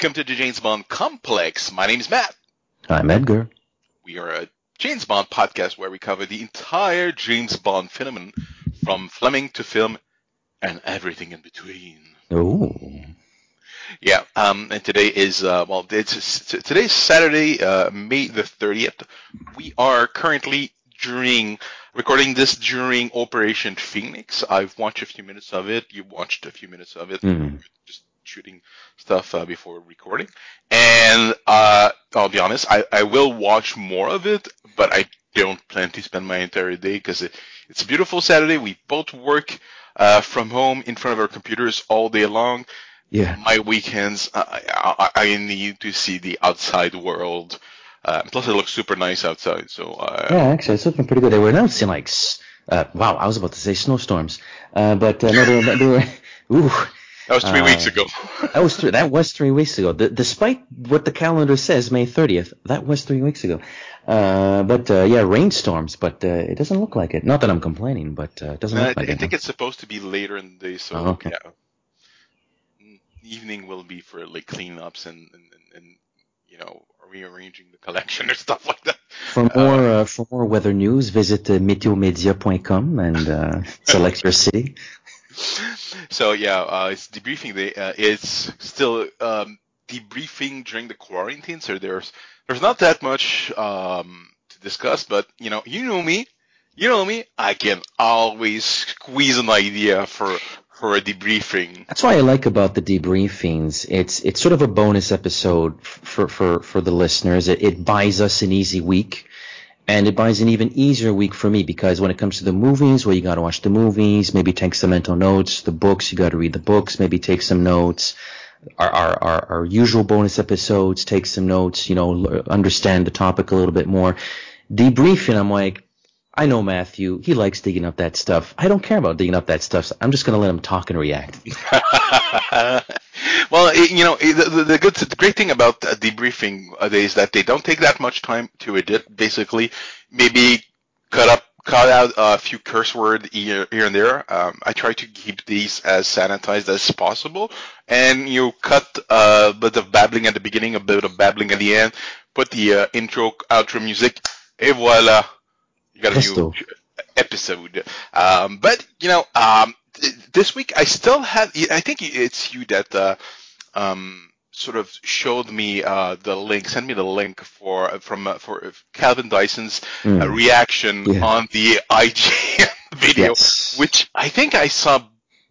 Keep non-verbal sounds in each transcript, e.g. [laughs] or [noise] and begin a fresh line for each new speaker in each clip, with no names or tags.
Welcome to the James Bond Complex. My name is Matt.
I'm Edgar.
We are a James Bond podcast where we cover the entire James Bond phenomenon from Fleming to film and everything in between.
Oh.
Yeah, um, and today is uh, well, it's today's Saturday, uh, May the thirtieth. We are currently during recording this during Operation Phoenix. I've watched a few minutes of it. You watched a few minutes of it.
Mm.
Just shooting stuff uh, before recording, and uh, I'll be honest, I, I will watch more of it, but I don't plan to spend my entire day because it, it's a beautiful Saturday. We both work uh, from home in front of our computers all day long.
Yeah.
My weekends, I, I, I need to see the outside world. Uh, plus, it looks super nice outside. So uh,
Yeah, actually, it's looking pretty good. They were announcing like, uh, wow, I was about to say snowstorms, uh, but uh, no, they were, they were [laughs] ooh,
that was three
uh,
weeks ago. [laughs]
that was three, that was three weeks ago. D- despite what the calendar says, May 30th, that was three weeks ago. Uh, but uh, yeah, rainstorms, but uh, it doesn't look like it. Not that I'm complaining, but uh, it doesn't
And I,
look like
I
it.
think
no.
it's supposed to be later in the day, so
Oh, okay.
yeah. Mm, Evening will be for like cleanups and, and, and, and you know rearranging the collection [laughs] or stuff like that.
For more uh, for more weather news, visit uh, meteomedia.com and uh, select your city. [laughs]
So yeah, uh, it's debriefing day. Uh, it's still um, debriefing during the quarantine, so there's there's not that much um, to discuss. But you know, you know me, you know me. I can always squeeze an idea for for a debriefing.
That's what I like about the debriefings. It's it's sort of a bonus episode for for for the listeners. It, it buys us an easy week, and it buys an even easier week for me because when it comes to the movies, well, you got to watch the movies, maybe take some mental notes. The books, you got to read the books, maybe take some notes. Our, our our our usual bonus episodes, take some notes. You know, understand the topic a little bit more. Debriefing, I'm like. I know Matthew. He likes digging up that stuff. I don't care about digging up that stuff. So I'm just gonna let him talk and react. [laughs]
well, you know, the, the, good, the great thing about debriefing uh, is that they don't take that much time to edit. Basically, maybe cut up, cut out a few curse word here, here and there. Um, I try to keep these as sanitized as possible, and you cut a bit of babbling at the beginning, a bit of babbling at the end, put the uh, intro, outro music, et voila, you got a new episode. Um, but you know, um, th- this week I still have. I think it's you that uh, um, sort of showed me uh, the link, sent me the link for from uh, for Calvin Dyson's uh,
Mm.
reaction
Yeah.
on the IGN [laughs] video,
Yes.
which I think I saw.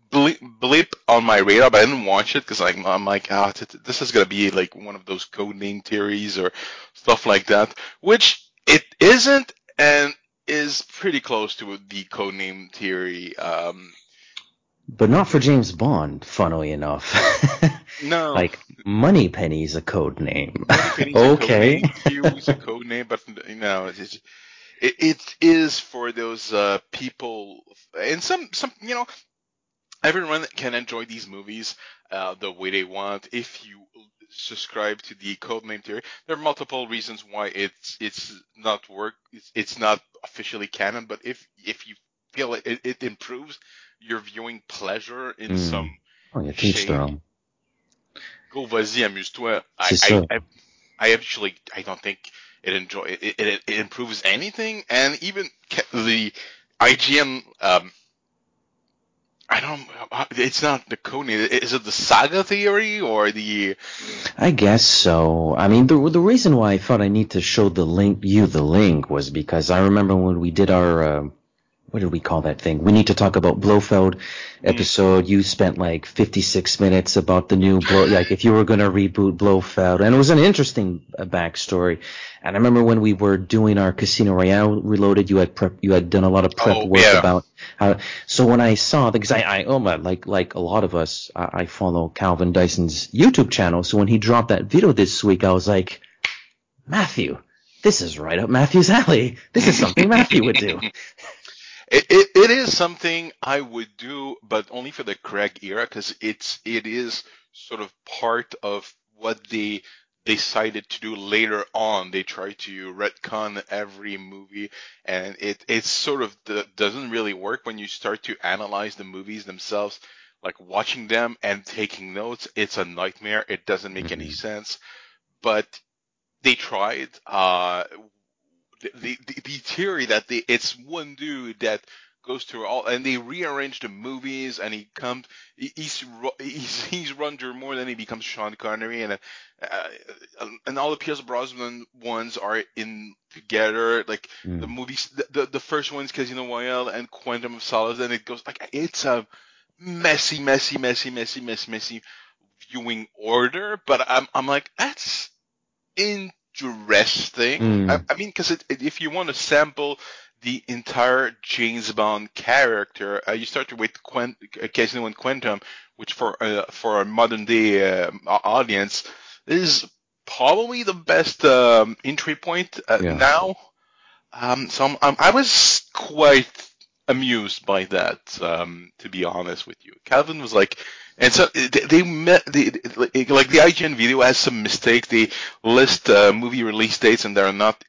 Blip, blip on my radar, but I didn't watch it because like, I'm like, ah, t- t- this is gonna be like one of those code name theories or stuff like that, which it isn't, and is pretty close to the codename theory. Um,
But not for James Bond, funnily enough. [laughs]
no,
like Moneypenny's a code name. [laughs] Okay.
Q is a code name, but you know, it's, it, it is for those uh, people, and some, some, you know, everyone can enjoy these movies uh, the way they want. If you subscribe to the codename theory, there are multiple reasons why it's it's not work. It's, it's not officially canon, but if if you feel it, it, it improves your viewing pleasure in
Mm.
some
Oh, yeah,
Shade. go vas-y amuse-toi. I, I. I I actually I don't think it enjoy it, it, it improves anything, and even ca- the IGN um. I don't. It's not the code. Is it the saga theory or the?
I guess so. I mean, the the reason why I thought I need to show the link, you the link, was because I remember when we did our, uh, what did we call that thing? We need to talk about Blofeld episode. You spent like 56 minutes about the new Blow, like if you were going to reboot Blofeld, and it was an interesting uh, backstory. And I remember when we were doing our Casino Royale Reloaded, you had prep, you had done a lot of prep
Oh,
work
yeah.
about how. So when I saw, because I, I, oh my, like like a lot of us, I, I follow Calvin Dyson's YouTube channel. So when he dropped that video this week, I was like, Matthew, this is right up Matthew's alley. This is something Matthew would do. [laughs]
It, it, it is something I would do, but only for the Craig era, because it's it is sort of part of what they decided to do later on. They try to retcon every movie, and it it sort of d- doesn't really work when you start to analyze the movies themselves. like watching them and taking notes, it's a nightmare. It doesn't make mm-hmm. any sense. But they tried. Uh, the, the, the theory that they, it's one dude that goes through all, and they rearrange the movies, and he comes, he's he's [laughs] he's run through more than he becomes Sean Connery, and uh, and all the Pierce Brosnan ones are in together, like mm. the movies, the, the, the first one's Casino Royale and Quantum of Solace, and it goes like it's a messy, messy, messy, messy, messy, messy viewing order, but I'm I'm like that's interesting. Mm. I, I mean, because if you want to sample the entire James Bond character, uh, you start with Quent- Casino and Quantum, which for uh, for a modern day uh, audience is probably the best um, entry point uh, yeah. now. Um, so I'm, I'm, i was quite amused by that, um, to be honest with you. Calvin was like, and so they, they met the like the IGN video has some mistake. They list uh, movie release dates and they're not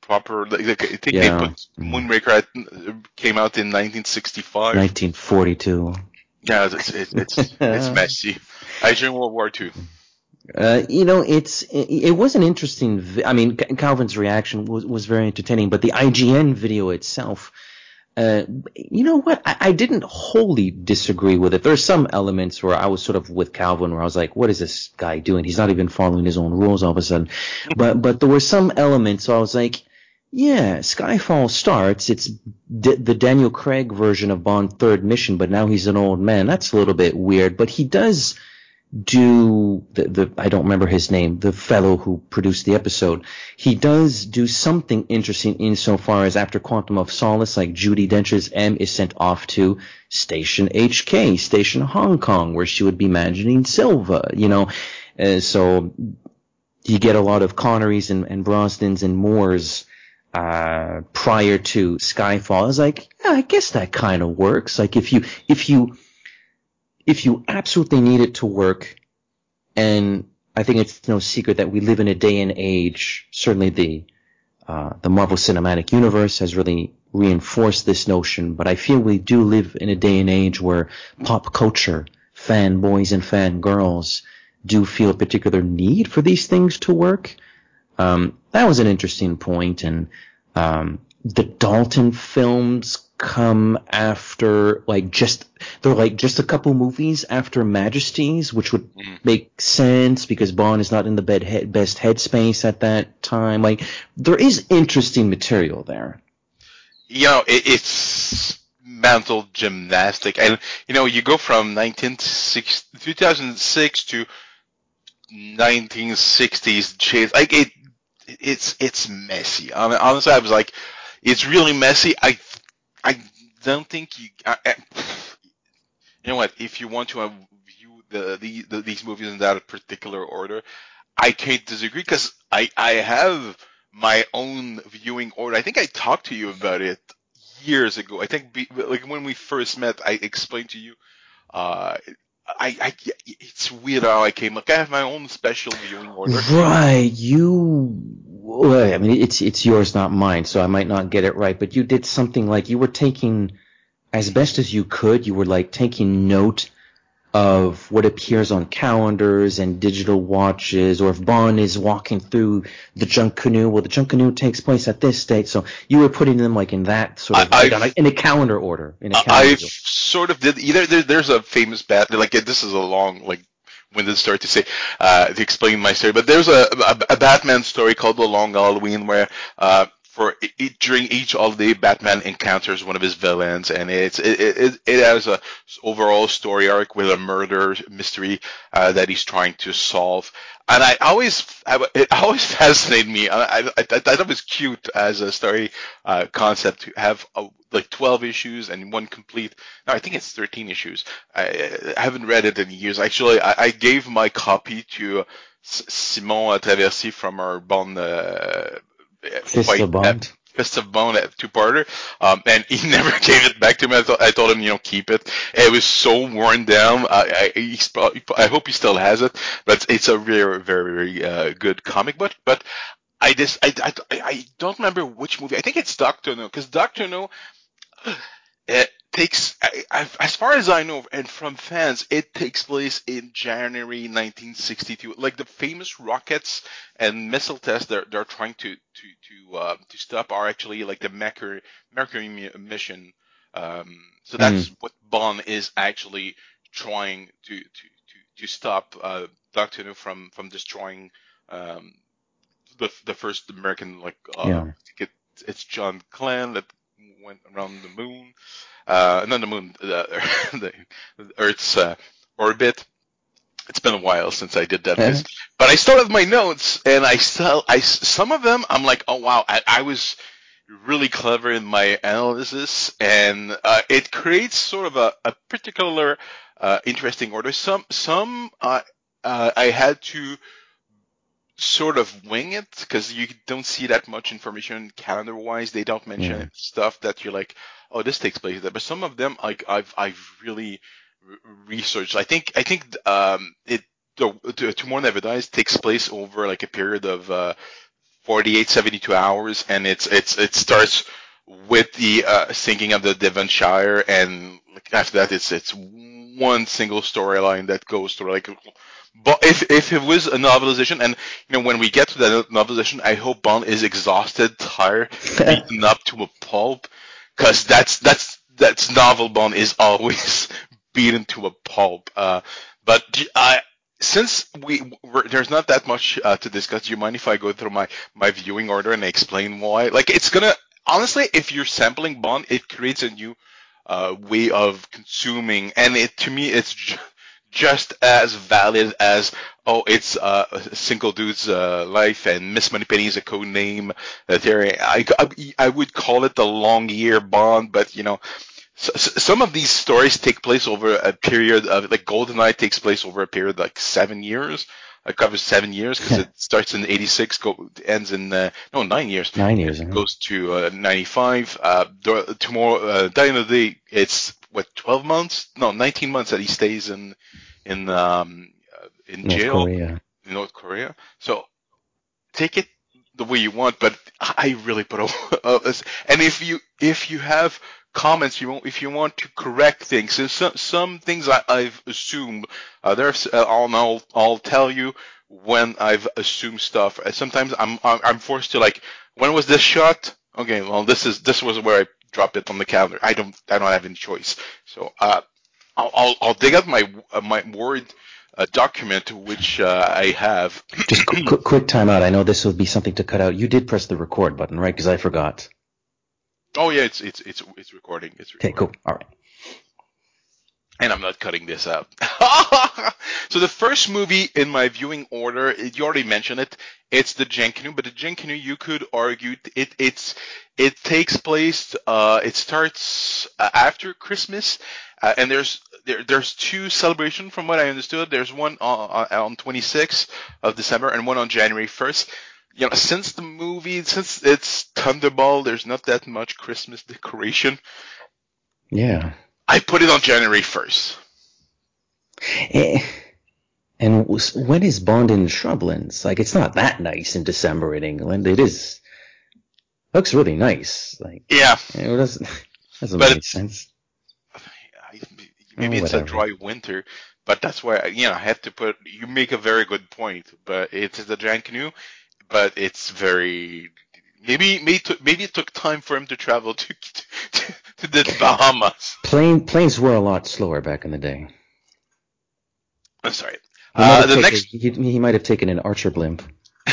proper. Like, I think yeah. they put mm-hmm. Moonraker came out in 1965. 1942. Yeah, it's it's it's, it's [laughs] messy. IGN World War II.
Uh, you know, it's it, it, was an interesting. I mean, Calvin's reaction was was very entertaining, but the IGN video itself uh, you know what? I, I, didn't wholly disagree with it. There's some elements where I was sort of with Calvin, where I was like, "What is this guy doing? He's not even following his own rules all of a sudden." but but there were some elements, so I was like, "Yeah, Skyfall starts. It's D- the Daniel Craig version of Bond third mission, but now he's an old man. That's a little bit weird, but he does." Do the, the I don't remember his name, the fellow who produced the episode. He does do something interesting insofar as after Quantum of Solace, like Judi Dench's M is sent off to Station HK, Station Hong Kong, where she would be managing Silva, you know. Uh, so you get a lot of Connerys and, and Brosnans and Moores uh, prior to Skyfall. I was like, yeah, I guess that kind of works. Like if you if you if you absolutely need it to work, and I think it's no secret that we live in a day and age, certainly the uh, the Marvel Cinematic Universe has really reinforced this notion, but I feel we do live in a day and age where pop culture, fanboys and fangirls do feel a particular need for these things to work. Um, that was an interesting point, and um, the Dalton films come after like just they're like just a couple movies after Majesty's, which would mm. make sense because Bond is not in the bed head, best headspace at that time. Like there is interesting material there.
You know, it, it's mental gymnastic, and you know, you go from 2006 to 1960s chase. Like it, it's it's messy. Honestly, I was like, it's really messy. I I don't think you. I, I, you know what? If you want to view the, the, the, these movies in that particular order, I can't disagree because I I have my own viewing order. I think I talked to you about it years ago. I think be, like when we first met, I explained to you. Uh, I, I, it's weird how I came. Like I have my own special viewing order.
Right, you. Well, I mean, it's it's yours, not mine, so I might not get it right. But you did something like you were taking, as best as you could, you were like taking note of what appears on calendars and digital watches, or if Bond is walking through the Junkanoo, well, the Junkanoo takes place at this date. So you were putting them like in that sort of like, like, in a calendar order. In a
calendar I order. sort of did. Either there, there's a famous bat like this is a long like winded story to say uh, to explain my story, but there's a, a, a Batman story called The Long Halloween where uh, for it, during each holiday, Batman encounters one of his villains, and it's it, it, it has a overall story arc with a murder mystery uh, that he's trying to solve. And I always, it always [laughs] fascinated me. I, I, I thought it was cute as a story uh, concept to have a, like 12 issues and one complete. No, I think it's 13 issues. I, I haven't read it in years. Actually, I, gave my copy to Simon Traversy from our Bond uh,
Fist of Bond.
Fist of Bone at two parter, um, and he [laughs] never gave it back to me. I, th- I told him, you know, keep it. It was so worn down. I, I, I hope he still has it, but it's a very, very, very uh, good comic book. But I just, I, I, I don't remember which movie. I think it's Doctor No, because Doctor No, uh, [sighs] takes, I, I, as far as I know, and from fans, it takes place in January 1962. Like the famous rockets and missile tests they're they're trying to to to uh, to stop are actually like the Mercury Mercury mission. Um, so that's mm. what Bond is actually trying to to to to stop uh, Doctor No from from destroying um, the the first American like uh, yeah. it's John Glenn that went around the moon uh, not the moon, the, [laughs] the Earth's uh, orbit. It's been a while since I did that, yeah. but I still have my notes, and I still, I some of them, I'm like, oh wow, I, I was really clever in my analysis, and uh, it creates sort of a, a particular uh, interesting order. Some, some, uh, uh, I had to sort of wing it because you don't see that much information calendar wise. They don't mention yeah. stuff that you're like, oh, this takes place there. But some of them, like I've I've really researched. I think I think um it the Tomorrow Never Dies takes place over like a period of uh, 48, 72 hours, and it's it's it starts with the uh, sinking of the Devonshire, and after that, it's it's one single storyline that goes through like. But if if it was a novelization, and you know when we get to that novelization, I hope Bond is exhausted, tired, [laughs] beaten up to a pulp, because that's that's that's novel Bond is [laughs] always beaten to a pulp. Uh, but I since we there's not that much uh, to discuss, do you mind if I go through my my viewing order and explain why? Like it's gonna honestly, if you're sampling Bond, it creates a new uh, way of consuming, and it to me it's just as valid as oh, it's uh, a single dude's uh, life, and Miss Moneypenny is a code name. theory. I, I, I would call it the long year Bond, but you know, so, some of these stories take place over a period of like Goldeneye takes place over a period of like seven years. It covers seven years because it starts in '86, go ends in uh, no nine years.
Nine years.
It goes to uh, '95. Uh, tomorrow, uh, dying of the day, it's what 12 months? No, 19 months that he stays in in um, uh, in North jail Korea. in North Korea. So take it the way you want, but I really put a, [laughs] and if you if you have comments you want if you want to correct things so some some things I, I've assumed uh, there's uh, I'll, I'll I'll tell you when I've assumed stuff uh, sometimes I'm I'm forced to like when was this shot okay well this is this was where I dropped it on the calendar I don't I don't have any choice so uh I'll I'll, I'll dig up my uh, my word uh, document which uh, I have.
Just quick, quick time out. I know this will be something to cut out. You did press the record button, right? Because I forgot.
Oh yeah, it's it's it's it's recording. It's recording.
okay. Cool. All right.
And I'm not cutting this out. [laughs] so the first movie in my viewing order, you already mentioned it. It's the Junkanoo, but the Junkanoo, you could argue it it's it takes place. Uh, it starts uh, after Christmas, uh, and there's there, there's two celebrations from what I understood. There's one on, on 26th of December and one on January 1st you know, since the movie, since it's Thunderball, there's not that much Christmas decoration.
Yeah.
I put it on January 1st.
Eh, and when is Bond in Shrublands? Like, it's not that nice in December in England. It is. Looks really nice. Like,
yeah.
It doesn't, [laughs] doesn't but make sense.
Maybe oh, it's a dry winter, but that's why, you know, I have to put, you make a very good point, but it's the Junkanoo but it's very maybe maybe maybe it took time for him to travel to [laughs] to, to the Bahamas.
Plane planes were a lot slower back in the day.
I'm sorry. Uh, the next
he, he, might have taken an Archer blimp. [laughs]
uh,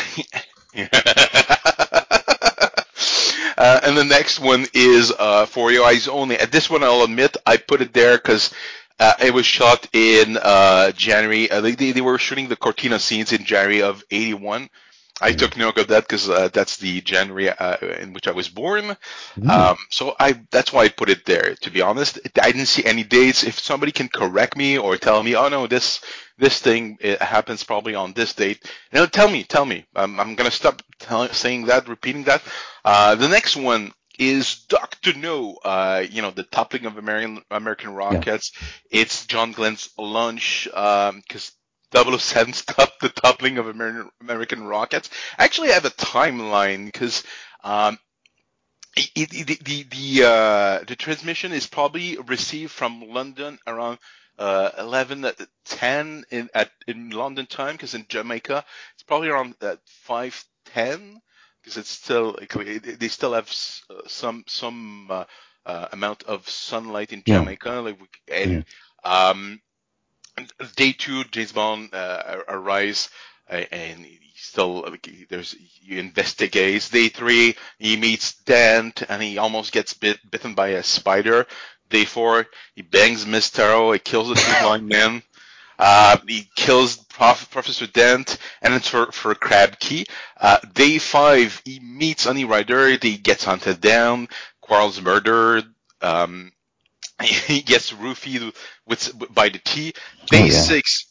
and the next one is uh, for your eyes only. At this one, I'll admit I put it there because uh, it was shot in uh, January. Uh, they, they were shooting the Cortina scenes in January of '81. I took note of that because uh, that's the January uh, in which I was born. Mm. Um, so I that's why I put it there. To be honest, I didn't see any dates. If somebody can correct me or tell me, oh no, this this thing happens probably on this date, you know, tell me, tell me. Um, I'm gonna stop tell, saying that, repeating that. Uh, the next one is Doctor No. Uh, you know, the toppling of American American rockets. Yeah. It's John Glenn's lunch because. Um, 007 [laughs] stopped the toppling of American, American rockets. Actually, I have a timeline because um, it, it, the the uh, the transmission is probably received from London around uh, 11 at 10 in at in London time because in Jamaica it's probably around at 5 10 because it's still they still have some some uh, uh, amount of sunlight in Jamaica yeah. like and yeah. um day two James Bond uh, arrives and he still there's he investigates. Day three he meets Dent and he almost gets bit bitten by a spider. Day four he bangs Miss Taro he kills the two blind men. Uh, he kills Prof, Professor Dent, and it's for, for Crab Key. Uh, day five, he meets Honey Ryder, he gets hunted down, Quarrel's murdered, um, [laughs] he gets roofied with, by the tea. Day oh, yeah. six,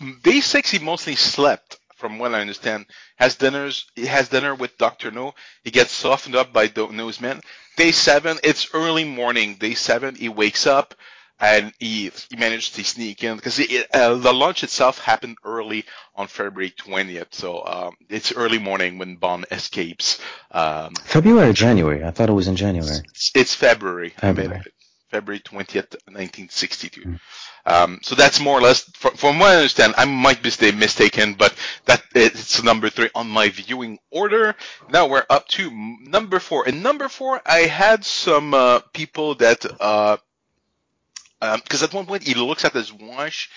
um, day six, he mostly slept, from what I understand. Has dinners, he has dinner with Dr. No. He gets softened up by the newsman. Day seven, it's early morning. Day seven, he wakes up and he, he managed to sneak in because uh, the launch itself happened early on February 20th. So um, it's early morning when Bond escapes. Um,
February or January? I thought it was in January.
It's, it's February. February. February 20th, 1962. Mm. Um, so that's more or less, from, from, what I understand, I might be mistaken, but that it's number three on my viewing order. Now we're up to number four. And number four, I had some uh, people that, because uh, um, at one point he looks at his watch,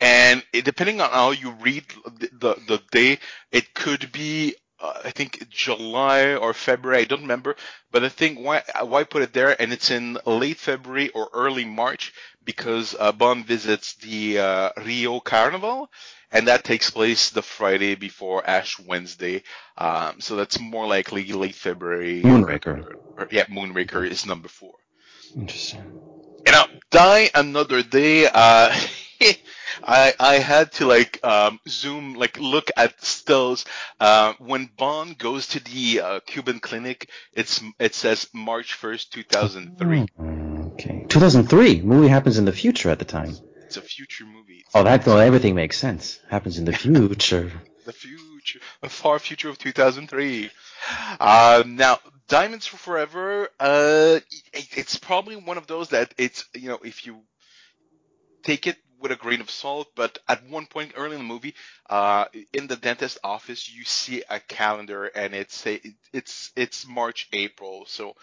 and it, depending on how you read the, the, the day, it could be uh, I think July or February. I don't remember, but I think why why put it there, and it's in late February or early March because uh, Bond visits the uh, Rio Carnival, and that takes place the Friday before Ash Wednesday. Um, so that's more likely late February.
Moonraker.
Or, or, yeah, Moonraker is number four.
Interesting.
You know, Die Another Day. Uh, [laughs] [laughs] I I had to like um, zoom like look at stills. Uh, when Bond goes to the uh, Cuban clinic, it's it says March first, two thousand three.
Okay, two thousand three. Movie happens in the future at the time.
It's a future movie.
It's oh, that well, everything makes sense. Happens in the [laughs] future.
the future, the far future of two thousand three. Uh, now, Diamonds for Forever. Uh, it, it's probably one of those that it's you know if you take it with a grain of salt, but at one point early in the movie, uh, in the dentist office, you see a calendar and it's a, it's it's March April, so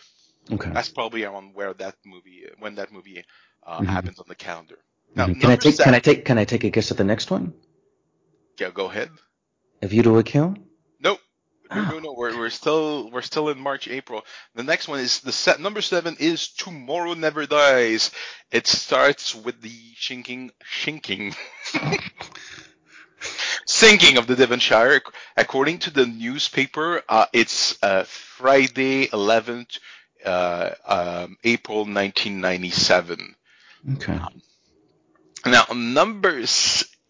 okay. that's probably around where that movie when that movie uh, mm-hmm. happens on the calendar.
Now, mm-hmm. can I take seven, can I take can I take a guess at the next one?
Yeah, go ahead.
A View to a Kill.
No, no. We're, we're still we're still in March, April. The next one is the set number seven is Tomorrow Never Dies. It starts with the shinking, shinking, [laughs] sinking of the Devonshire. According to the newspaper, uh, it's uh, Friday, 11th uh, um, April 1997.
Okay.
Now, number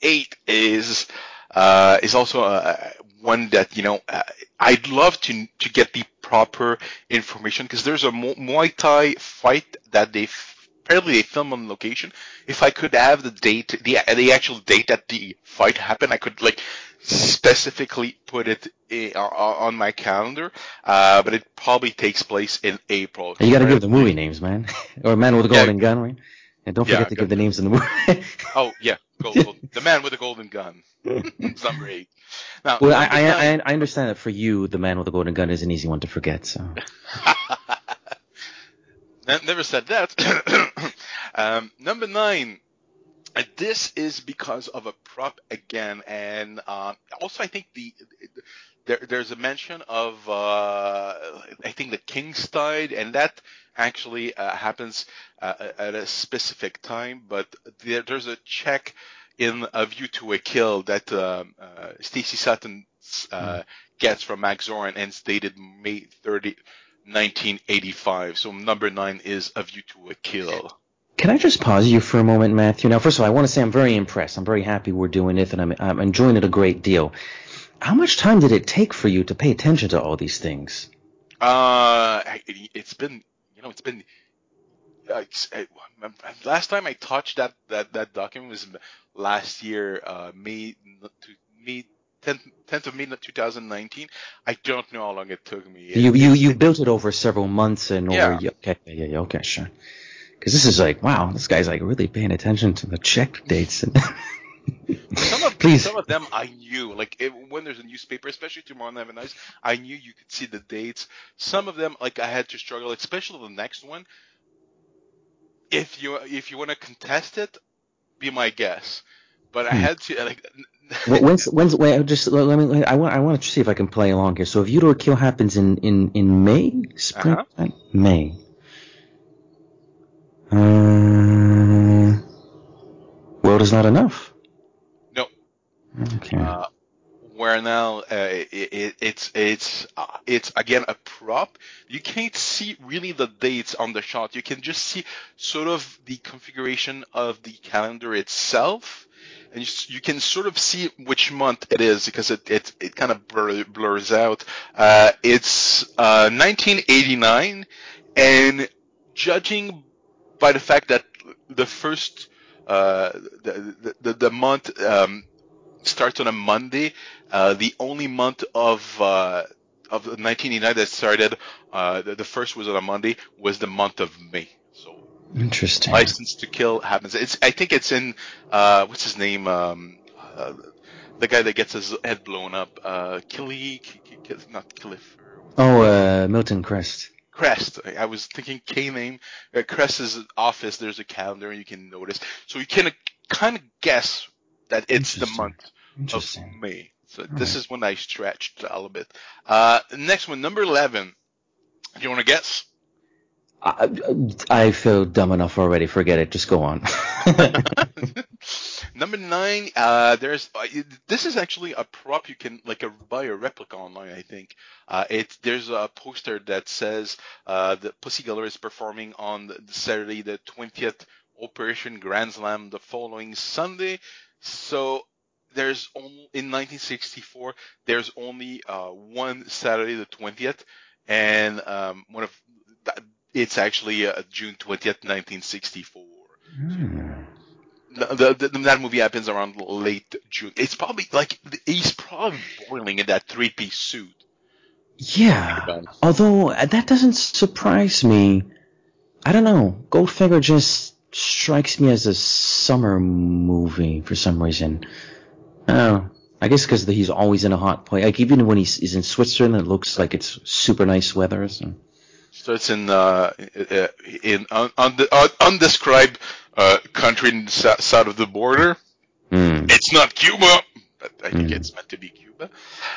eight is uh, is also uh, one that you know uh, I'd love to to get the proper information because there's a Muay Thai fight that they apparently they film on location. If I could have the date, the the actual date that the fight happened, I could like specifically put it uh, on my calendar. Uh, but it probably takes place in April.
You got to give the movie names, man, [laughs] or Man with a Golden yeah. Gun, right? And don't forget yeah, to give the names in the movie. [laughs]
oh yeah, gold, the man with the golden gun. [laughs] number eight.
Now, well, I, I, I understand that for you, the man with the golden gun is an easy one to forget. So. [laughs]
Never said that. [coughs] um, number nine. This is because of a prop again, and uh, also I think the, there, there's a mention of uh, I think the King's Tide, and that actually uh, happens uh, at a specific time. But there, there's a check in A View to a Kill that um, uh, Stacey Sutton uh, mm. gets from Max Zorin and it's dated May 30, 1985. So number nine is A View to a Kill.
Can I just pause you for a moment, Matthew? Now, first of all, I want to say I'm very impressed. I'm very happy we're doing it, and I'm, I'm enjoying it a great deal. How much time did it take for you to pay attention to all these things?
Uh, it's been, you know, it's been uh, last time I touched that that that document was last year, uh, May to May 10th, 10th of May 2019. I don't know how long it took me.
You you you built it over several months and over.
Yeah.
Okay, yeah, yeah, okay, sure. Because this is like, wow, this guy's like really paying attention to the check dates. And [laughs]
Some of
Please.
some of them I knew, like it, when there's a newspaper, especially Tomorrow Never Nice, I knew you could see the dates. Some of them, like I had to struggle, especially the next one. If you if you want to contest it, be my guess. But I
Hmm.
had to like. [laughs]
When's when's wait, just let me. I want I want to see if I can play along here. So, if a Kill happens in in in May, spring,
Uh-huh.
May. Uh, world is not enough.
Uh, where now uh, it, it, it's it's uh, it's again a prop. You can't see really the dates on the shot. You can just see sort of the configuration of the calendar itself, and you, can sort of see which month it is because it it, it kind of blur, blurs out. Uh, it's uh, 1989, and judging by the fact that the first uh, the the the month um, starts on a Monday. Uh, the only month of uh, of 1989 that started, uh, the, the first was on a Monday, was the month of May. So
Interesting.
License to Kill happens. It's I think it's in uh, what's his name? Um, uh, the guy that gets his head blown up. Uh, Killy, not Cliff.
Oh, uh, Milton Krest.
Krest. I was thinking K name. At Krest's office, there's a calendar and you can notice, so you can kind of guess that it's the
Interesting.
of. May. So
All
this
right.
is when I stretched a little bit. Uh, next one, number 11. Do you want to guess?
I, I feel dumb enough already. Forget it. Just go on. [laughs]
number nine, uh, there's, uh, this is actually a prop you can, like, a, buy a replica online, I think. Uh, it's, there's a poster that says, uh, the Pussy Galore is performing on the, Saturday, the 20th Operation Grand Slam the following Sunday. So, there's only, in 1964, there's only, uh, one Saturday, the 20th, and, um, one of, it's actually, uh, June 20th, 1964.
Hmm.
The, the, the, that movie happens around late June. It's probably like he's probably boiling in that three piece suit.
Yeah. Although uh, that doesn't surprise me. I don't know. Goldfinger just strikes me as a summer movie for some reason. Oh, I guess because he's always in a hot place. Like even when he's, he's in Switzerland, it looks like it's super nice weather. So.
So it's in uh, uh, in un, un, un, undescribed uh, country the south of the border.
Hmm.
It's not Cuba, but I think
Mm.
it's meant to be Cuba.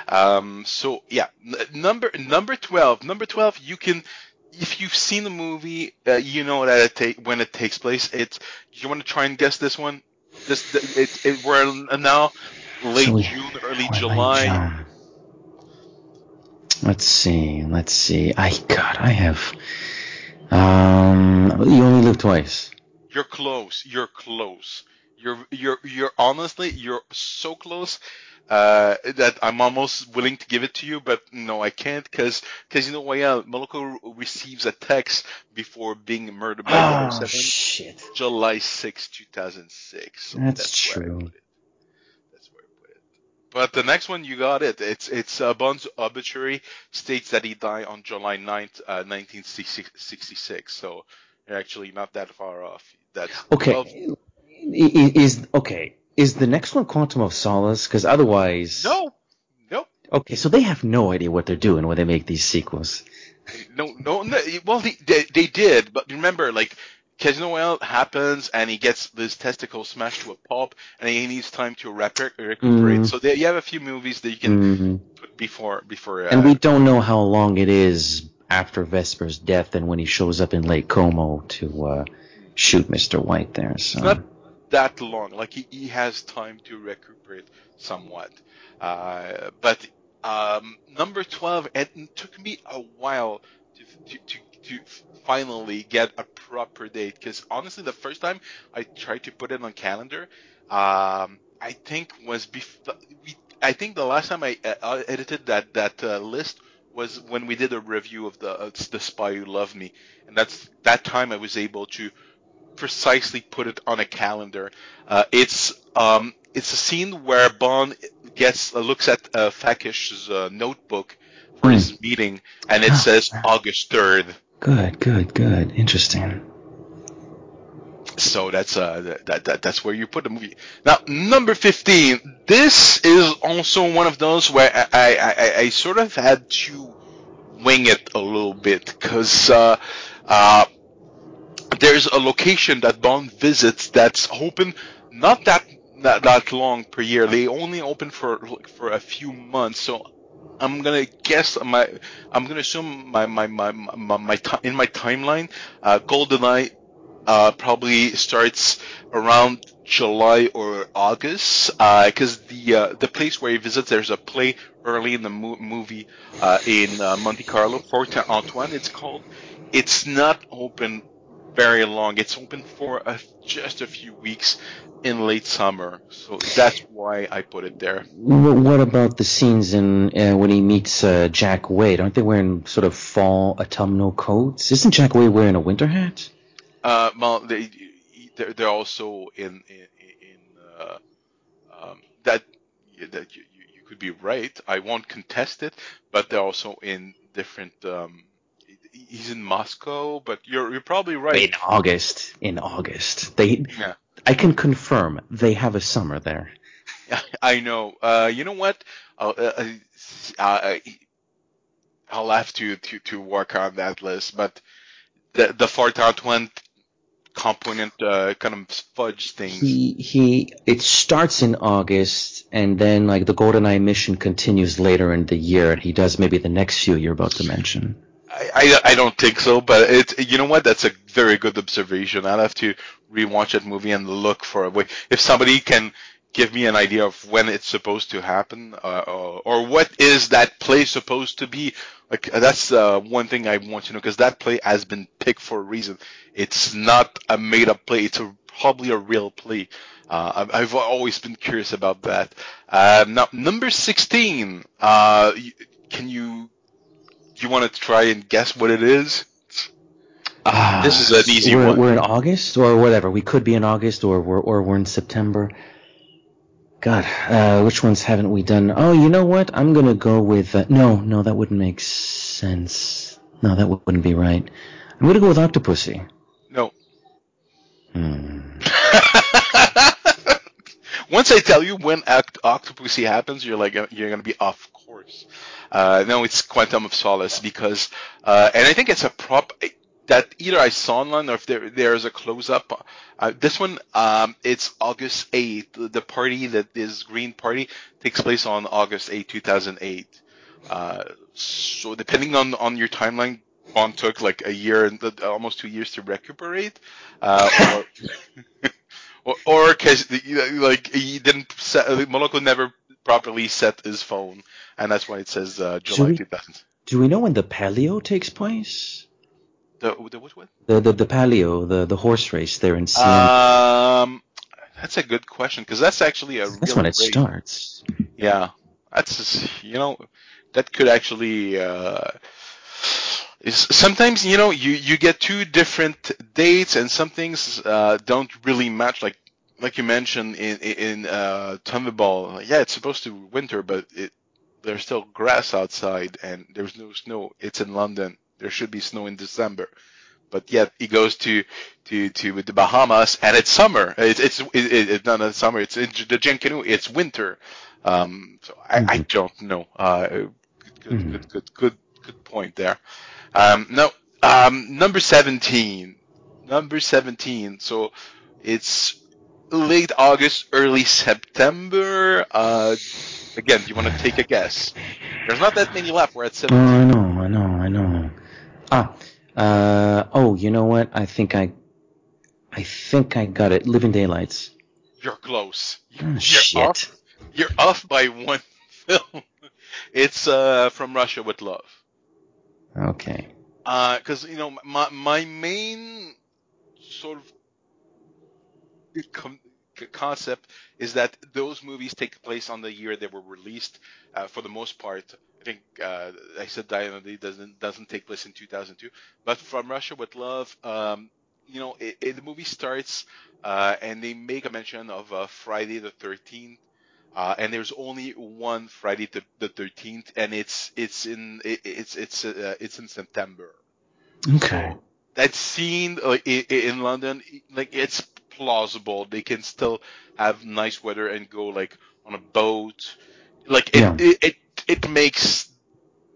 Um, so yeah, n- number number twelve. Number twelve. You can, if you've seen the movie, uh, you know that it take when it takes place. It's. You want to try and guess this one? This it, it we're now late
So we-
June, early July.
Let's see. Let's see. I God, I have. Um, you only live twice.
You're close. You're close. You're you're you're honestly you're so close uh, that I'm almost willing to give it to you, but no, I can't because because you know why? Uh, Mollaka receives a text before being murdered by
Oh
007,
shit.
July 6, 2006. So
That's
where I
true.
put it. That's where I put it. But the next one, you got it. It's it's uh, Bond's obituary states that he died on July 9th, uh, 1966. So you're actually not that far off. That's
Okay.
12
I- i- Is okay. Is the next one Quantum of Solace? Because otherwise,
No, no,
Okay, so they have no idea what they're doing when they make these sequels.
no, no. no well, they, they they did, but remember, like Casino happens, and he gets his testicle smashed to a pulp, and he needs time to recu- recuperate.
Mhm.
So there, you have a few movies that you can
Mhm.
put before before. Uh,
And we don't know how long it is after Vesper's death and when he shows up in Lake Como to uh, shoot Mr. White there. So
It's not that long. Like he, he has time to recuperate somewhat. Uh, but um, number twelve, it took me a while to to to, to finally get a proper date because honestly, the first time I tried to put it on calendar, um, I think was before. I think the last time I uh, edited that that uh, list was when we did a review of the uh, the Spy Who Loved Me, and that's that time I was able to precisely put it on a calendar. Uh, it's um, it's a scene where Bond gets uh, looks at uh, Fekkesh's uh, notebook for his meeting, and it
Ah.
says August third.
Good, good, good. Interesting.
So that's uh that, that, that that's where you put the movie. Now number fifteen. This is also one of those where I I, I, I sort of had to wing it a little bit because uh, uh, there's a location that Bond visits that's open not that that, that long per year. They only open for for a few months. So I'm gonna guess my I'm gonna assume my my my my, my in my timeline, uh, GoldenEye uh, probably starts around July or August, because the uh, the place where he visits, there's a play early in the mo- movie uh, in uh, Monte Carlo, Fort Antoine, it's called. It's not open very long. It's open for a, just a few weeks in late summer, so that's why I put it there.
What about the scenes in uh, when he meets uh, Jack Wade? Aren't they wearing sort of fall autumnal coats? Isn't Jack Wade wearing a winter hat?
Uh, well, they they're, they're also in in, in uh, um, that that you, you you could be right. I won't contest it, but they're also in different. Um, he's in Moscow, but you're you're probably right.
In August. In August. They.
Yeah.
I can confirm they have a summer there. [laughs]
I know. Uh, you know what? I'll, uh, uh, I'll have to, to, to work on that list, but the the Fort Antoine component uh, kind of fudge things.
He he. It starts in August, and then like the GoldenEye mission continues later in the year, and he does maybe the next few you're about to mention.
I, I, don't think so, but it's you know what? That's a very good observation. I'll have to rewatch that movie and look for a way. If somebody can give me an idea of when it's supposed to happen, uh, or, or what is that play supposed to be, like that's uh, one thing I want to know because that play has been picked for a reason. It's not a made-up play. It's a, probably a real play. Uh, I've, always been curious about that. Um, now, number sixteen. Uh, can you you want to try and guess what it is?
Ah,
This is an easy
we're,
one.
We're in August or whatever. We could be in August or we're or we're in September. God, uh, which ones haven't we done? Oh, you know what? I'm gonna go with uh, no, no, that wouldn't make sense. No, that wouldn't be right. I'm gonna go with Octopussy.
No.
Hmm.
Once I tell you when Oct- Octopussy happens, you're like you're gonna be off course. Uh, no, it's Quantum of Solace because, uh, and I think it's a prop that either I saw online or if there there's a close up. Uh, this one, um, it's August 8th. The party that is Green Party takes place on August 8, 2008. Uh, so depending on on your timeline, Bond took like a year and almost two years to recuperate, uh, or [laughs] [laughs] or, or because like he didn't set, Mollaka never properly set his phone, and that's why it says uh, July 2000.
Do we know when the Palio takes place?
The, the which one?
The the, the Palio, the the horse race there in Siena.
Um, that's a good question because that's actually a
That's when it
race.
starts.
Yeah, that's just- you know that could actually. Uh, sometimes you know you you get two different dates and some things uh, don't really match like like you mentioned in in uh, Thunderball. Yeah, it's supposed to winter, but it there's still grass outside and there's no snow. It's in London. There should be snow in December. But yet he goes to to to the Bahamas and it's summer. It's it's it, it, it's not a summer. It's in the Junkanoo. It's winter. Um, so I, I
Mhm.
don't know. Uh, good, good,
Mhm.
good, good, good, good point there. Um, no, um, number seventeen. Number seventeen. So it's late August, early September. Uh, again, do you want to take a guess? There's not that many left. We're at
Oh,
seventeen.
I know, I know, I know. Ah, uh, oh, you know what? I think I, I think I got it. Living Daylights.
You're close.
Oh,
You're
shit.
off. You're off by one [laughs] film. It's uh, from Russia with Love.
Okay.
because you know my my main sort of concept is that those movies take place on the year they were released. Uh, for the most part, I think uh, I said Diana doesn't doesn't take place in 2002, but From Russia with Love, um, you know, it, it, the movie starts, uh, and they make a mention of uh, Friday the 13th. Uh, and there's only one Friday the, 13th, and it's it's in it, it's it's uh, it's in September.
Okay.
So that scene in, in London, like it's plausible. They can still have nice weather and go like on a boat. Like it
Yeah.
it, it it makes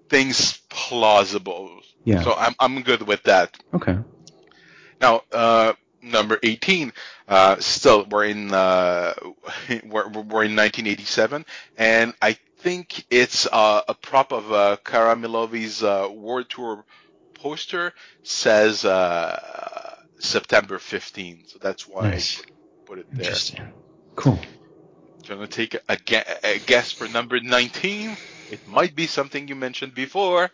things plausible.
Yeah.
So I'm I'm good with that.
Okay.
Now, uh, number 18, uh, still, we're in, uh, [laughs] we're, we're in 1987, and I think it's, uh, a prop of, uh, Kara Milovy's, uh, World Tour poster says, uh, September 15, so that's why
Nice.
I put it there.
Interesting. Cool.
Gonna take a, a guess for number 19. It might be something you mentioned before.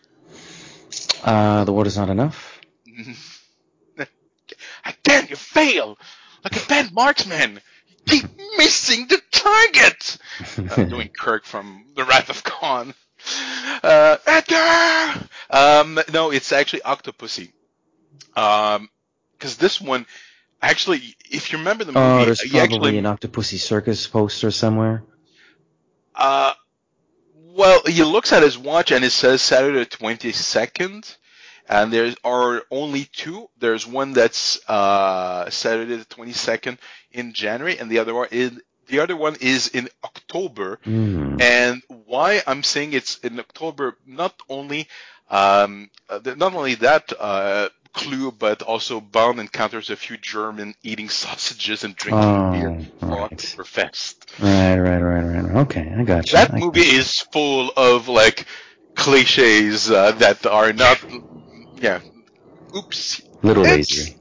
Uh, the water's not enough. [laughs]
Again, you fail! Like a bad marksman! You keep missing the target! I'm [laughs] doing Kirk from The Wrath of Khan. Uh, Edgar! Um, no, it's actually Octopussy. Um, cause this one, actually, if you remember the movie,
oh, there's probably
actually,
an Octopussy Circus poster somewhere.
uh, well, he looks at his watch and it says Saturday the 22nd. And there are only two. There's one that's uh, Saturday the 22nd in January, and the other one is the other one is in October.
Hmm.
And why I'm saying it's in October, not only um, not only that uh, clue, but also Bond encounters a few German eating sausages and drinking
Oh,
beer for
right.
Oktoberfest.
Right, right, right, right. Okay, I got you.
That
I-
movie is full of like cliches uh, that are not, yeah. Oops,
Little
It's
lazy.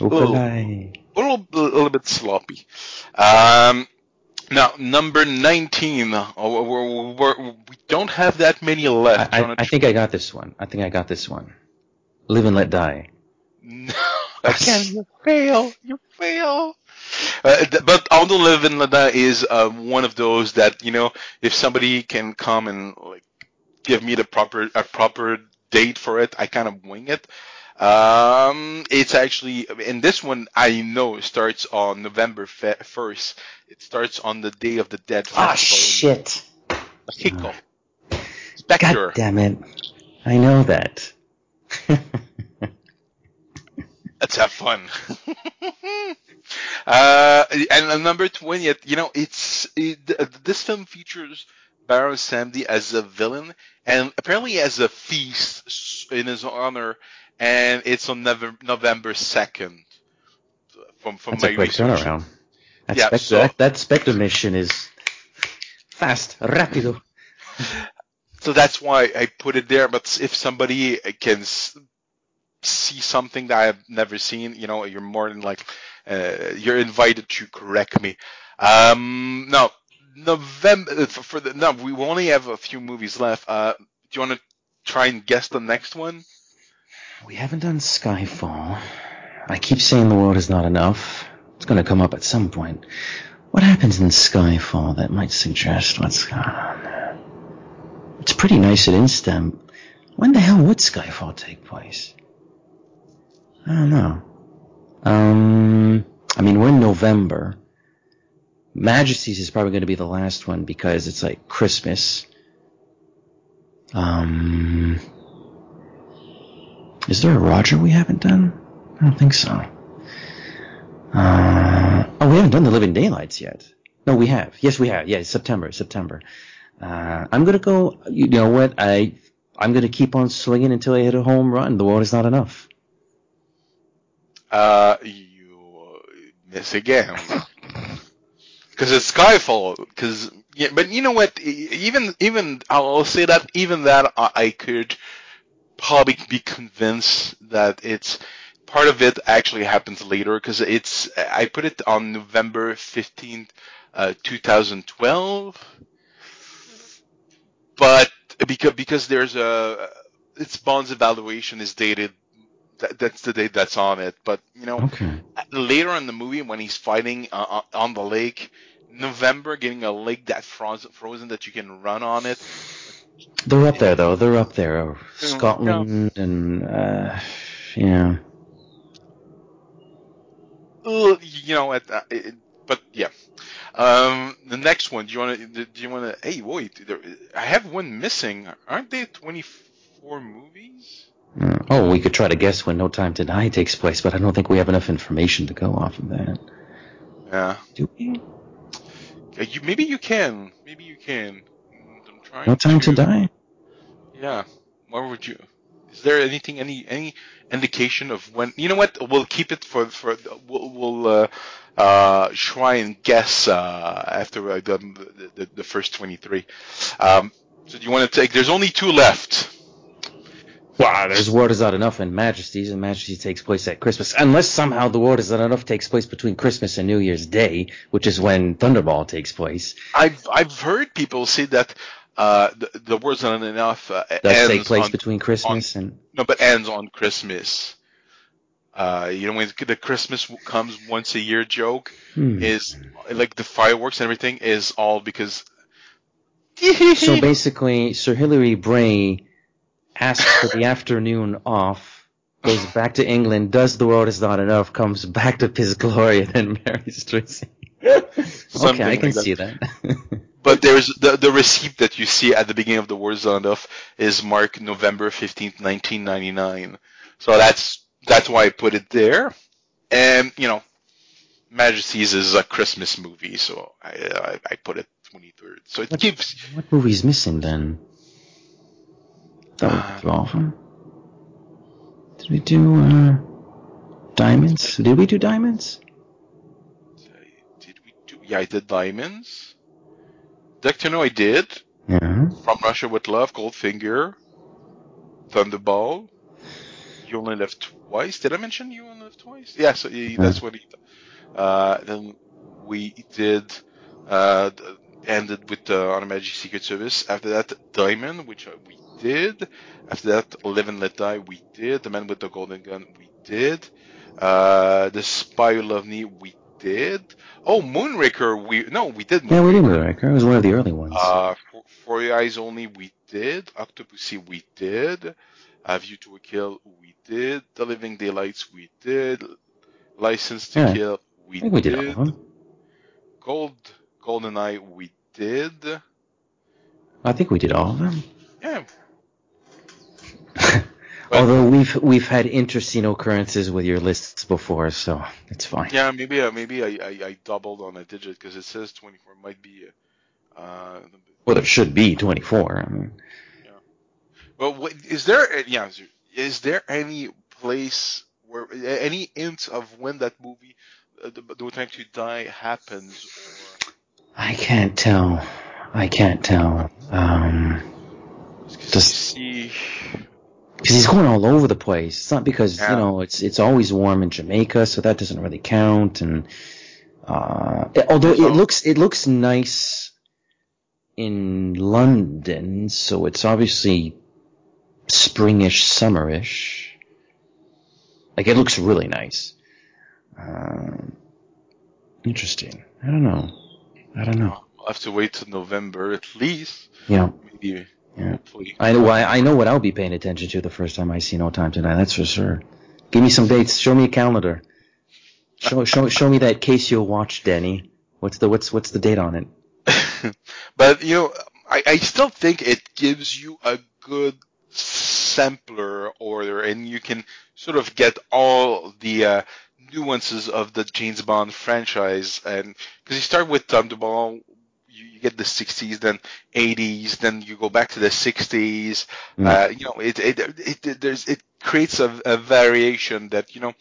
little- a little, a little bit sloppy. Um, now number nineteen. uh, we're, we're, we don't have that many left.
I, I, I think I got this one. I think I got this one. Live and let die. [laughs]
No, again, you fail. You fail. Uh, th- but Aldo Live and Let Die is uh, one of those that you know, if somebody can come and like give me the proper a proper date for it, I kind of wing it. Um, it's actually, and this one I know starts on November first. It starts on the Day of the Dead
Ah,
festival. in
shit.
Mexico. Spectre.
God damn it. I know that. [laughs]
Let's have fun. [laughs] uh, and number 20, you know, it's, it, this film features Baron Samedi as a villain and apparently as a feast in his honor, and it's on Nov- November 2nd. From, from
That's
my
a quick
research.
turnaround. That,
Yeah,
Spectre,
so-
that, that Spectre mission is fast, rapido. [laughs]
So that's why I put it there. But if somebody can see something that I've never seen, you know, you're more than like, uh, you're invited to correct me. Um, no, November for, for the no, we only have a few movies left. Uh, do you want to try and guess the next one?
We haven't done Skyfall. I keep saying the world is not enough. It's going to come up at some point. What happens in Skyfall that might suggest what's going on there? It's pretty nice at Instem. When the hell would Skyfall take place? I don't know. Um, I mean, we're in November. Majesty's is probably going to be the last one because it's like Christmas. Um, is there a Roger we haven't done? I don't think so. Uh, oh, we haven't done the Living Daylights yet. No, we have. Yes, we have. Yeah, September, September. Uh, I'm gonna go. You know what? I I'm gonna keep on swinging until I hit a home run. The world is not enough.
Uh, you miss again. [laughs] Because it's Skyfall. Because yeah, but you know what? Even even I'll say that even that I, I could probably be convinced that it's part of it actually happens later because it's I put it on November fifteenth, uh, two thousand twelve. But because because there's a its Bond's evaluation is dated. That, that's the date that's on it. But you know,
Okay.
later in the movie when he's fighting uh, on the lake, November, getting a lake that frozen, frozen that you can run on it.
They're up there though. They're up there.
Yeah.
Scotland and uh, yeah.
uh, you know, at, uh, it, but yeah. Um, the next one. Do you want to? Do you want to? Hey, wait. There, I have one missing. Aren't there 24 movies?
Mm. Oh, we could try to guess when No Time to Die takes place, but I don't think we have enough information to go off of that.
Yeah.
Do we?
Uh, you, maybe you can. Maybe you can. I'm trying
No Time to Die?
Yeah. Where would you? Is there anything, any any indication of when? You know what? We'll keep it for for. We'll, we'll uh, uh, try and guess uh, after done the, the, the first 23. Um, so do you want to take? There's only two left.
Wow, there's World Is Not Enough and Majesty's, and Majesty takes place at Christmas. Unless somehow the World Is Not Enough takes place between Christmas and New Year's Day, which is when Thunderball takes place.
I've I've heard people say that uh, the, the World Is Not Enough uh,
Does
ends
take place
on,
between Christmas and.
no, but ends on Christmas. Uh, you know when the Christmas comes once a year joke
Hmm.
is like the fireworks and everything is all because.
So basically, Sir Hilary Bray asks for the afternoon off, goes back to England, does the world is not enough, comes back to his glory, and then marries [laughs] Tracy. okay, I can
like
see that. [laughs]
But there's the the receipt that you see at the beginning of the War Zone of is marked November fifteenth, nineteen ninety nine. So that's that's why I put it there. And you know, Majesty's is a Christmas movie, so I I, I put it twenty third. So it gives
what movie's missing then? That
Uh,
would be all. Did we do uh, diamonds? Did we do diamonds?
did we do yeah I did Diamonds. Doctor No I did.
Yeah.
From Russia with Love, Goldfinger, Thunderball. You only live twice. Did I mention you only live twice? Yeah, so yeah, that's what he. Uh, then we did. Uh, ended with the On Her Majesty's Secret Service. After that, Diamond, which uh, we did. After that, Live and Let Die, we did. The Man with the Golden Gun, we did. Uh, The Spy Who Loved Me, we did. Oh, Moonraker, we no, we did.
Yeah, we did Moonraker. It was one of the early ones.
Uh, for, for Your Eyes Only, we did. Octopussy, we did. A View to a Kill, we did. The Living Daylights, we did. License to
Yeah.
Kill, we
I think we
did.
did all of them.
Gold, GoldenEye, we did.
I think we did all of them.
Yeah. [laughs]
Although we've we've had interesting occurrences with your lists before, so it's fine.
Yeah, maybe uh, maybe I, I, I doubled on a digit because it says 24. Might be. Uh,
Well, it should be 24. I mean,
Well, what, is there? Yeah, is there any place where any hint of when that movie, uh, the, the Time to Die, happens? Or
I can't tell. I can't tell. Um, Just- because he's going all over the place. It's not because
Yeah.
you know it's it's always warm in Jamaica, so that doesn't really count. And uh, it- although it looks it looks nice in London, so it's obviously springish, summerish. Like it looks really nice. Um, interesting. I don't know. I don't know.
I'll have to wait till November at least.
Yeah.
Maybe,
Yeah.
hopefully.
I know. I, I know what I'll be paying attention to the first time I see No Time to Die. That's for sure. Give me some dates. Show me a calendar. Show show show me that case you'll watch, Denny. What's the what's what's the date on it? [laughs]
but you know, I, I still think it gives you a good sampler order, and you can sort of get all the uh, nuances of the James Bond franchise. And because you start with Thunderball, you, you get the 60s, then 80s, then you go back to the 60s.
Mm.
Uh, you know, it it, it it there's it creates a, a variation that you know.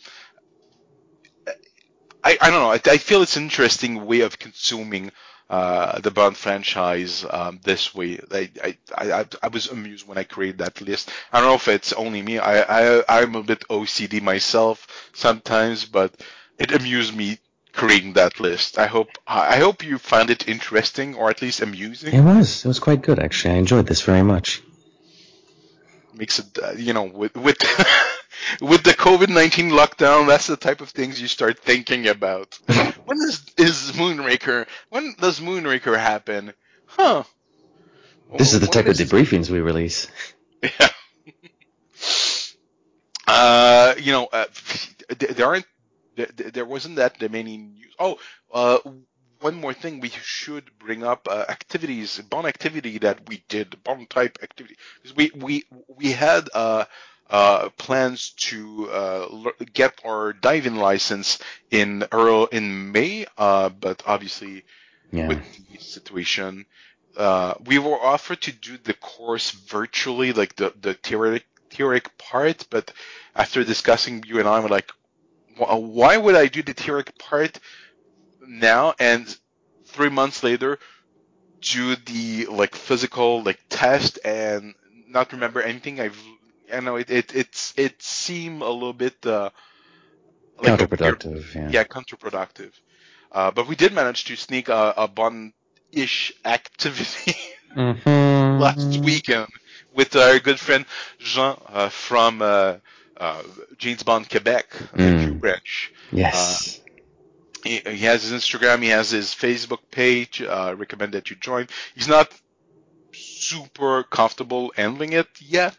I, I don't know. I, I feel it's an interesting way of consuming uh, the Bond franchise um, this way. I, I, I, I was amused when I created that list. I don't know if it's only me. I, I, I'm a bit OCD myself sometimes, but it amused me creating that list. I hope I hope you found it interesting or at least amusing.
It was. It was quite good actually. I enjoyed this very much.
Makes it, uh, you know, with with [laughs] with the COVID nineteen lockdown, that's the type of things you start thinking about. [laughs] when is is Moonraker? When does Moonraker happen? Huh?
This is the
When
type of debriefings we release.
Yeah. [laughs] Uh, you know, uh, there aren't there, there wasn't that many news. Oh, uh, one more thing we should bring up uh, activities, Bond activity that we did, Bond type activity, we we we had uh, uh, plans to uh, get our diving license in early, in May, uh, but obviously
Yeah.
with the situation, uh, we were offered to do the course virtually, like the the theoretic theoretic part, but after discussing you and I, were like, why would I do the theoretic part now and three months later do the like physical like test and not remember anything? I've I know it it it's it seemed a little bit uh, like
Counterproductive. Yeah.
yeah, counterproductive. Uh, but we did manage to sneak a, a Bond-ish activity [laughs]
Mm-hmm.
last weekend with our good friend Jean uh, from uh, uh, James Bond Quebec,
Mm.
Branch.
Yes.
He, he has his Instagram, he has his Facebook page. Uh, I recommend that you join. He's not super comfortable handling it yet,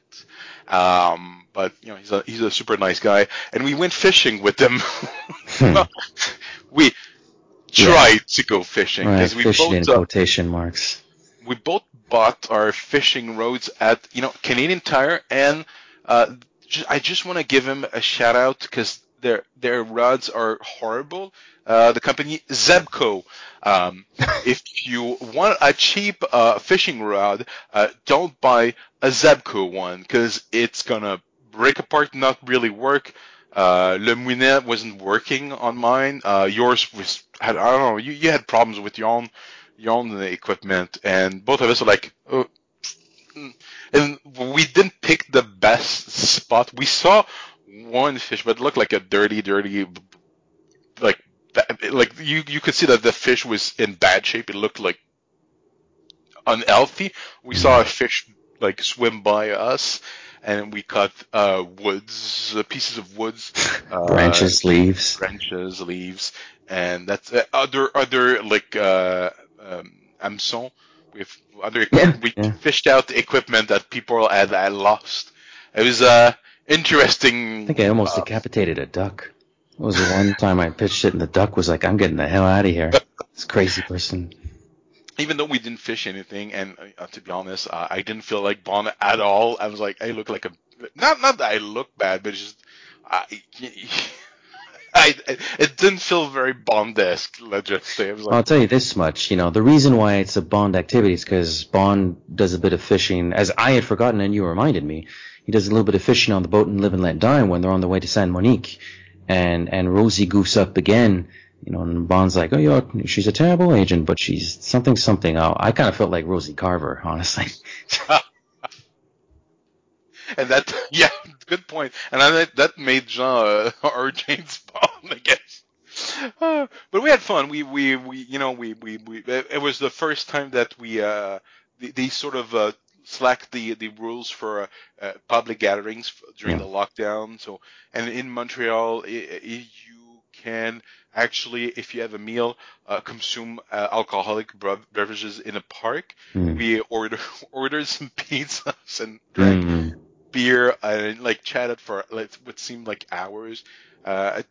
um, but you know he's a he's a super nice guy, and we went fishing with him. [laughs] Well, we tried to go fishing
right.
because we
Fishing in
both uh,
marks.
we both bought our fishing rods at you know Canadian Tire, and uh, I just want to give him a shout out because their their rods are horrible. Uh, the company Zebco. Um, [laughs] if you want a cheap uh, fishing rod, uh, don't buy a Zebco one because it's gonna break apart, not really work. Uh, Le Moulinet wasn't working on mine. Uh, yours was, I don't know, you, you had problems with your own, your own equipment, and both of us are like, oh, and we didn't pick the best spot. We saw one fish, but it looked like a dirty, dirty, like, like you, you could see that the fish was in bad shape. It looked like unhealthy. We saw a fish like swim by us, and we cut uh, woods, uh, pieces of woods, [laughs] uh,
Branches, leaves.
branches, leaves, and that's uh, other other like uh, um, hameçon. With other
Yeah,
we
yeah.
fished out equipment that people had, had lost. It was uh interesting.
I think I almost
uh,
decapitated a duck. It was the one time I pitched it, and the duck was like, "I'm getting the hell out of here." This crazy person.
even though we didn't fish anything, and uh, to be honest, uh, I didn't feel like Bond at all. I was like, I look like a not not that I look bad, but just I, [laughs] I it didn't feel very Bond-esque. Let's just say. Was
I'll tell you this much, you know, the reason why it's a Bond activity is because Bond does a bit of fishing, as I had forgotten and you reminded me. He does a little bit of fishing on the boat in Live and Let Die when they're on their way to San Monique, and and Rosie goofs up again, you know, and Bond's like, oh, yeah, she's a terrible agent, but she's something something. Oh, I kind of felt like Rosie Carver, [laughs] honestly. [laughs]
and that [laughs] yeah, good point. And I, that made Jean uh, our James Bond, I guess. Uh, but we had fun. We we we you know we we, we it was the first time that we uh they sort of uh slacked the the rules for uh, uh, public gatherings during
Yeah.
the lockdown. So and in Montreal, i i you can actually, if you have a meal, uh, consume uh, alcoholic beverages in a park.
Hmm.
We order [laughs] ordered some pizzas and drank
Mm.
beer and like chatted for like what seemed like hours. Uh,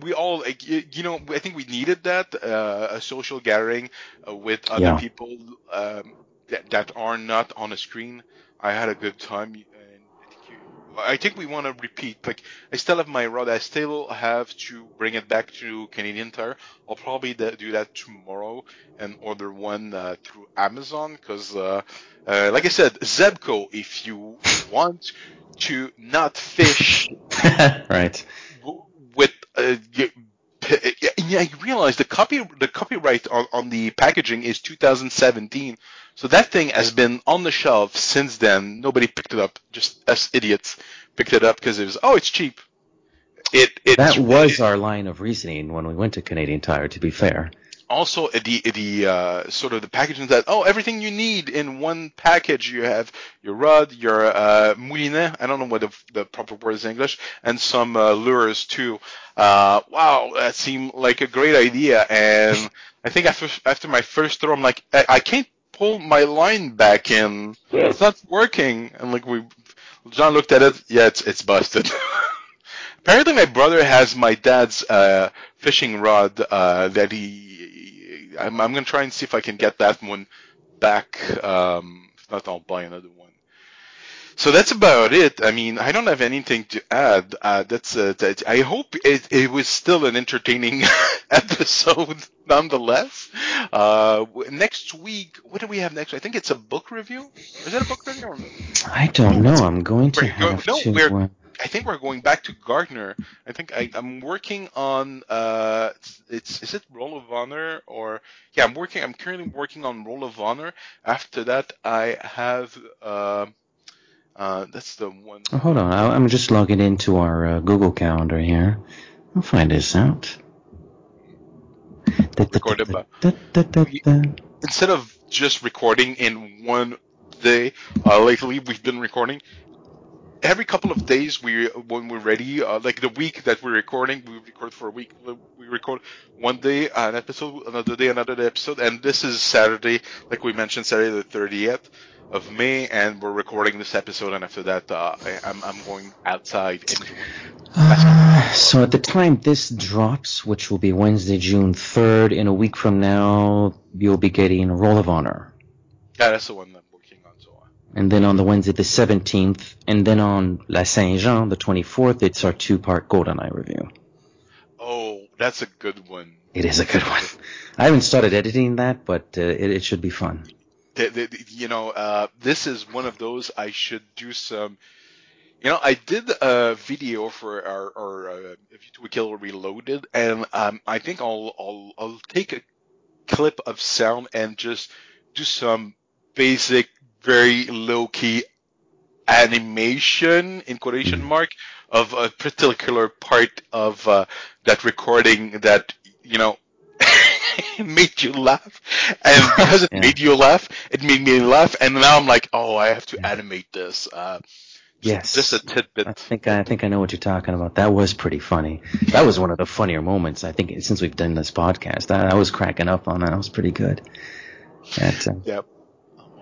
we- all, you you know, I think we needed that uh, a social gathering uh, with other
Yeah.
people um, that that are not on the screen. I had a good time, and I think, I we want to repeat. Like, I still have my rod. I still have to bring it back to Canadian Tire. I'll probably do that tomorrow and order one uh, through Amazon because, uh, uh, like I said, Zebco. If you [laughs] want to not fish [laughs]
right.
with uh, yeah, you realize the copy the copyright on, on the packaging is 2017. So that thing has been on the shelf since then. Nobody picked it up. Just us idiots picked it up because it was oh it's cheap. It it
That was our line of reasoning when we went to Canadian Tire. To be fair.
also the the uh, sort of the packaging that oh everything you need in one package you have your rod your uh, moulinet I don't know what the, the proper word is in English and some uh, lures too uh, wow that seemed like a great idea and I think after after my first throw I'm like I, I can't pull my line back in it's not working and like we John looked at it yeah it's it's busted [laughs] apparently my brother has my dad's uh, fishing rod uh, that he. I'm, I'm gonna try and see if I can get that one back. Um, if not, I'll buy another one. So that's about it. I mean, I don't have anything to add. Uh, that's uh, that, I hope it, it was still an entertaining [laughs] episode, [laughs] nonetheless. Uh, next week, what do we have next? I think it's a book review. Is that a book review? Or...
I don't know. I'm going to have
no,
to.
we're-
uh,
I think we're going back to Gardner. I think I, I'm working on uh, it's is it Role of Honor or yeah, I'm working. I'm currently working on Role of Honor. After that, I have uh, uh, that's the one.
oh, hold on. I, I'm just logging into our uh, Google Calendar here. I'll find this out.
Instead of just recording in one day, uh, lately we've been recording every couple of days. We when we're ready, uh, like the week that we're recording, we record for a week. We record one day an episode, another day another episode, and this is Saturday, like we mentioned, Saturday the thirtieth of May, and we're recording this episode. And after that, uh, I, I'm I'm going outside.
Uh, so at the time this drops, which will be Wednesday, June 3rd, in a week from now, you'll be getting Role of Honor.
Yeah, that's the one I'm working on. So. uh,
And then on the Wednesday the 17th, and then on La Saint Jean, the 24th, it's our two-part GoldenEye review.
Oh, that's a good one.
It is a good one. I haven't started editing that, but uh, it, it should be fun.
the, the, you know, uh, this is one of those I should do some. You know, I did a video for our, our uh, to a Kill Reloaded, and um, I think I'll, I'll I'll take a clip of sound and just do some basic, very low key animation in quotation
Mhm.
mark of a particular part of uh, that recording that you know [laughs] made you laugh, and because it [laughs]
Yeah.
made you laugh, it made me laugh, and now I'm like, oh, I have to animate this. Uh,
Yes.
just a tidbit.
I think I think I know what you're talking about. That was pretty funny. That was one of the funnier moments I think since we've done this podcast. I, I was cracking up on that. That was pretty good. That, uh,
Yep.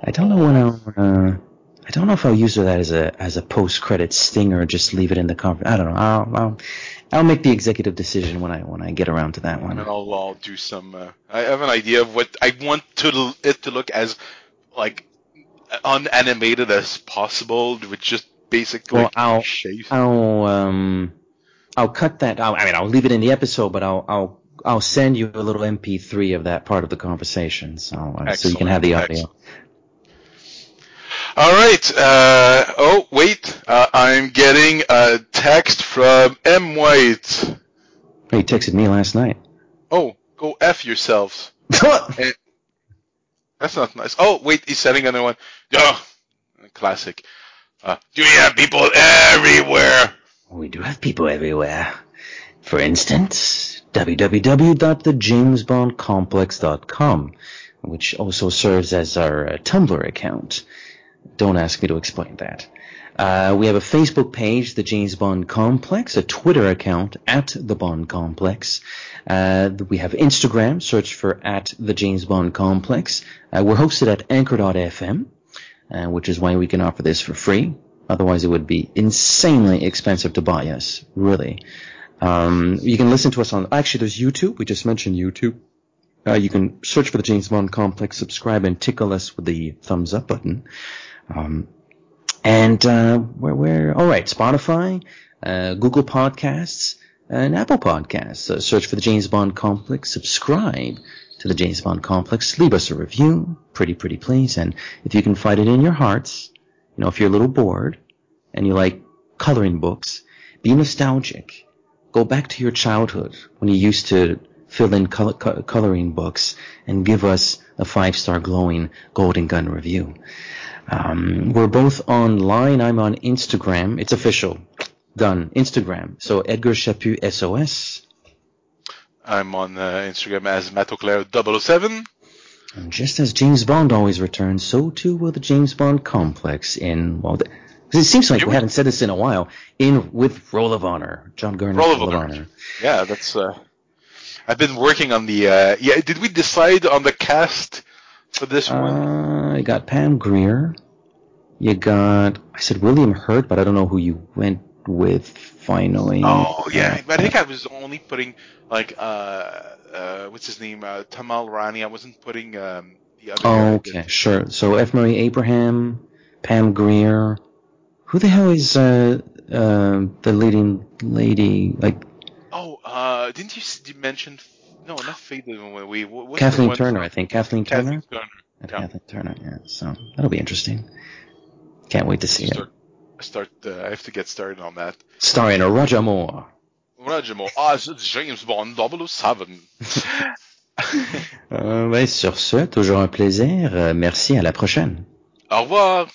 I don't know when I'll. Uh, I don't know if I'll use that as a as a post credit stinger or just leave it in the conference. I don't know. I'll, I'll I'll make the executive decision when I when I get around to that one.
then I'll, I'll do some. Uh, I have an idea of what I want to it to look as like unanimated as possible, with just basically
Well, I'll-
shapes.
I'll um I'll cut that. I'll, I mean, I'll leave it in the episode, but I'll I'll I'll send you a little MP3 of that part of the conversation, so uh, so you can have the audio.
excellent. All right. Uh, oh, wait. Uh, I'm getting a text from M. White.
Hey, you texted me last night.
Oh, go f yourselves. [laughs] That's not nice. Oh, wait. He's sending another one. Oh, classic. Uh, do we have people everywhere?
we do have people everywhere. For instance, www.thejamesbondcomplex.com, which also serves as our uh, Tumblr account. Don't ask me to explain that. Uh, we have a Facebook page, The James Bond Complex, a Twitter account, at The Bond Complex. Uh, we have Instagram, search for at The James Bond Complex. Uh, we're hosted at Anchor.fm, uh, which is why we can offer this for free. Otherwise, it would be insanely expensive to buy us, really. Um, you can listen to us on, actually, there's YouTube. We just mentioned YouTube. Uh, you can search for the James Bond Complex, subscribe, and tickle us with the thumbs up button. Um, and uh, where, where? All right, Spotify, uh, Google Podcasts, and Apple Podcasts. Uh, search for the James Bond Complex. Subscribe to the James Bond Complex. Leave us a review, pretty, pretty please. And if you can find it in your hearts, you know, if you're a little bored and you like coloring books, be nostalgic. Go back to your childhood when you used to fill in color, co- coloring books and give us a five-star glowing Golden Gun review. Um, we're both online. I'm on Instagram. It's official. Done. Instagram. So Edgar Chaput SOS.
I'm on uh, Instagram as Matoclair007.
And just as James Bond always returns, so too will the James Bond complex in, well, the, it seems like we haven't said this in a while, in with Role of Honor. John Gardner's
Role of
Role of
Honor.
Honor.
Yeah, that's. Uh, I've been working on the. Uh, yeah, did we decide on the cast for this one?
Uh, you got Pam Grier. You got, I said William Hurt, but I don't know who you went with finally.
Oh yeah, but I think I was only putting like uh uh what's his name uh, Tamal Rani. I wasn't putting um the other.
Oh, okay, sure. So F. Murray Abraham, Pam Grier. Who the hell is uh, uh, the leading lady? Like
uh, didn't you, mention? No, not Dunaway. We what-
Kathleen Turner, I think. Kathleen Turner?
Kathleen Turner. Yeah.
Kathleen Turner. Yeah. So that'll be interesting. Can't wait to see it.
Start, start. Uh, I have to get started on that.
Starring Roger Moore.
Roger Moore. Ah, it's James Bond 007. [laughs]
Euh, ouais, sur ce, toujours un plaisir. Euh, merci. À la prochaine.
Au revoir.